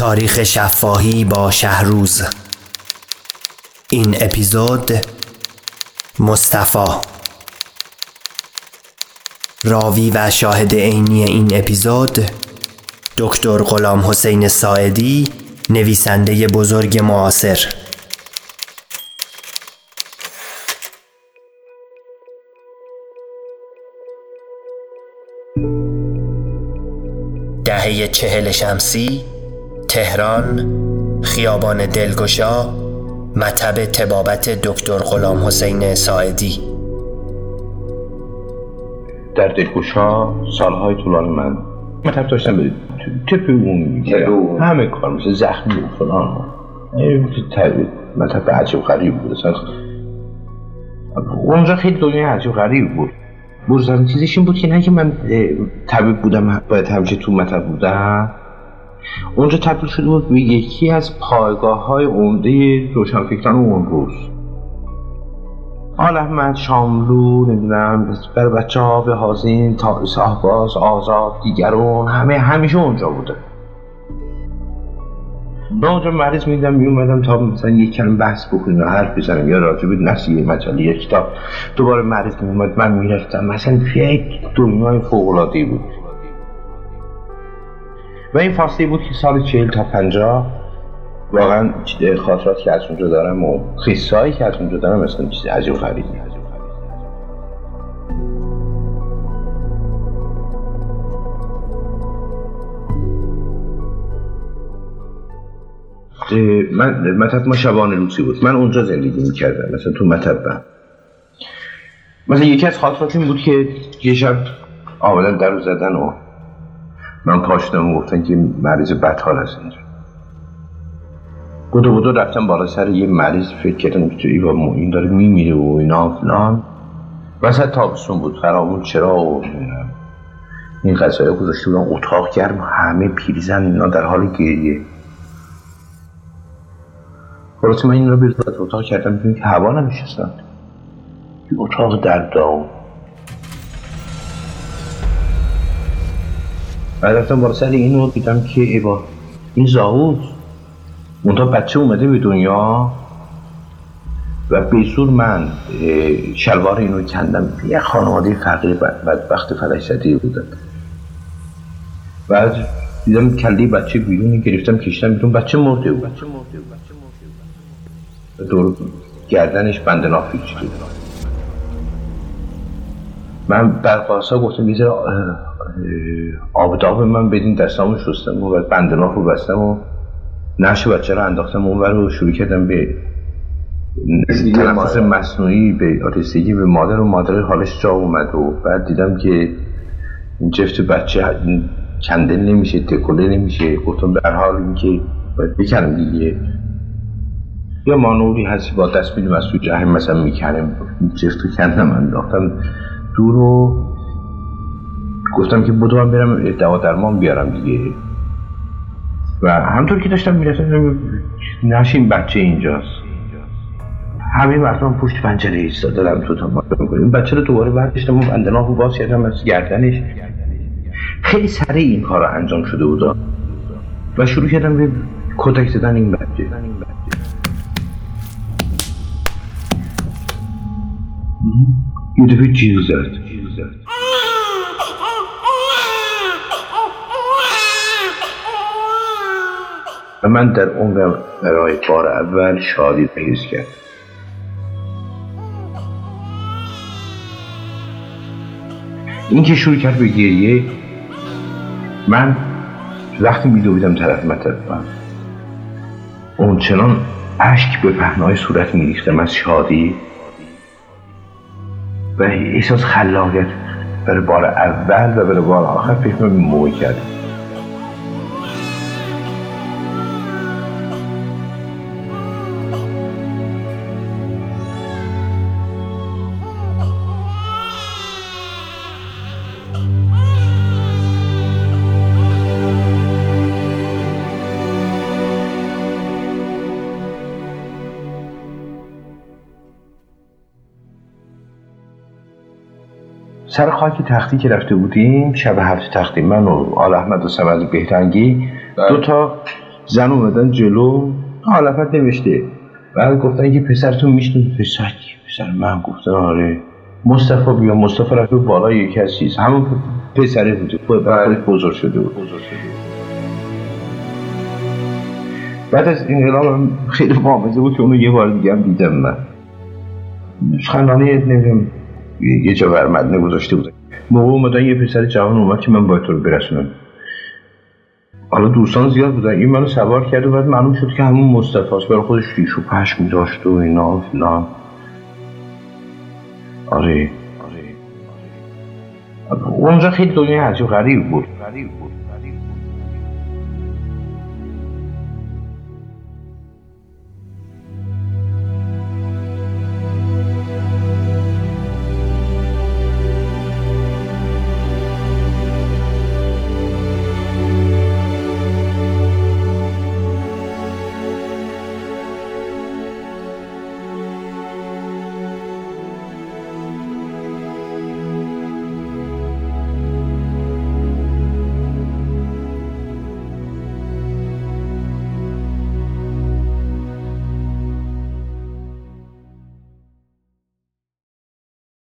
تاریخ شفاهی با شهروز. این اپیزود مصطفی. راوی و شاهد عینی این اپیزود دکتر غلام حسین ساعدی نویسنده بزرگ معاصر. دهه چهل شمسی تهران خیابان دلگشا مطب تبابت دکتر غلام حسین ساعدی. در دلگشا سالهای طولانی من مطب داشتم به تپ اون همه کار مثل زخمی و فلان. مطب عجیب غریب بود. اونجا خیلی دنیا عجیب غریب بود. برزن چیزش این بود که نه که من طبیب بودم باید همیشه تو مطب بودم. اونجا تبدیل شده بود به یکی از پایگاه های عمده روشنفکران اون روز. آل احمد شاملو نمی‌دونم برای بچه ها به حاضین تا صاحباز آزاد دیگرون همه همیشه اونجا بوده. من اونجا مریض میدم میومدم تا مثلا یک کلم بحث بکنیم و حرف بزنم یا راجع به یه مجله یک کتاب دوباره مریض میومد من می‌رفتم. مثلا یک دنیای فوق بود. و این فاصله بود که سال چهل تا پنجاه واقعا خاطراتی که از اونجا دارم و خیصایی که از اونجا دارم مثلا چیز عجیب غریبی من مطب ما شبان روسی بود. من اونجا زندگی می‌کردم مثلا تو مطبم مثلا یکی از خاطرات این بود که یه شب آمدن در زدن و من پاشتم و گفتن که مریض بدحال هست اینجا. بودو بودو رفتم بالا سر یه مریض فکر کردم که ایوا این داره میمیره و اینا. فلان وسط تابستون بود خرابون چرا؟ و این غذایا گذاشته بودن اتاق گرم همه پیریزن اینا در حال گریه. خلاصه من این رو بیرد اتاق کردم که هوا نمیشستن. اتاق در داغ بعد رفتم بالا سر اینو دیدم که ایوا این زاهود منتها بچه اومده به دنیا و بیزور من شلوار اینو کندم. یه خانواده فقیر بدبخت فلش زده بودن. بعد دیدم کلی بچه بیرونی گرفتم کشتم بیرون. بچه مرده بود. دور گردنش بند نافیچ بود من برقاسا گفتم یه آب داغ من بدین دستامو شستم و بند ناف رو بستم و نش بچه رو انداختم اون رو شروع کردم به تنفس مصنوعی به رسیدگی به مادر و مادر حالش جا اومد و بعد دیدم که این جفت بچه کنده نمیشه تکله نمیشه. گفتم به حال اینکه باید بکنم دیگه. یا مانوری هستی با دست میدیم از تو جهن مثلا می‌کنم جفتو کندم انداختم دور رو گفتم که بودو من برم دوا درمان بیارم دیگه. و همطور که داشتم می‌رسم نشین بچه اینجاست. همه مردم پشت پنجره ایستاده دارم تو تا این بچه رو دوباره برداشتم و بندناه رو باز کردم از گردنش. خیلی سریع این کار انجام شده بود. و شروع کردم به کتک زدن این بچه. یه دفعه جیغ زد. و من در اون برای بار اول شادی بهیز کرد این که شروع کرد به گریه من وقتی میدویدم طرف مطبم اون چنان اشک به پهنای صورت میریختم از شادی و احساس خلاقیت برای بار اول و برای بار آخر فکر موی کرد سر خاک تختی که رفته بودیم شب هفت تختی. من و آل احمد و سمد بهتنگی بله. دو تا زن اومدن جلو. حالفت نوشته. بعد گفتن که پسرتون میشتون پسر پسر من. گفتن آره. مصطفی بیا. مصطفی رفت بالا یکی از چیز. همون پسره بوده. بله. بزرگ شده بود. بعد از انقلاب خیلی معامزه بود که اونو یه بار دیگه هم دیدم من. خندانه نمی‌دونم. یه جا بر مدنه گذاشته بود. موقع اومدن یه پسر جوان اومد که من باید تو رو برسونم. حالا دوستان زیاد بودن. این منو سوار کرد و بعد معلوم شد که همون مصطفی برای خودش ریش و پشم داشت و اینا. فلان آره. آره. اونجا خیلی دنیا عجیب غریب بود. غریب بود.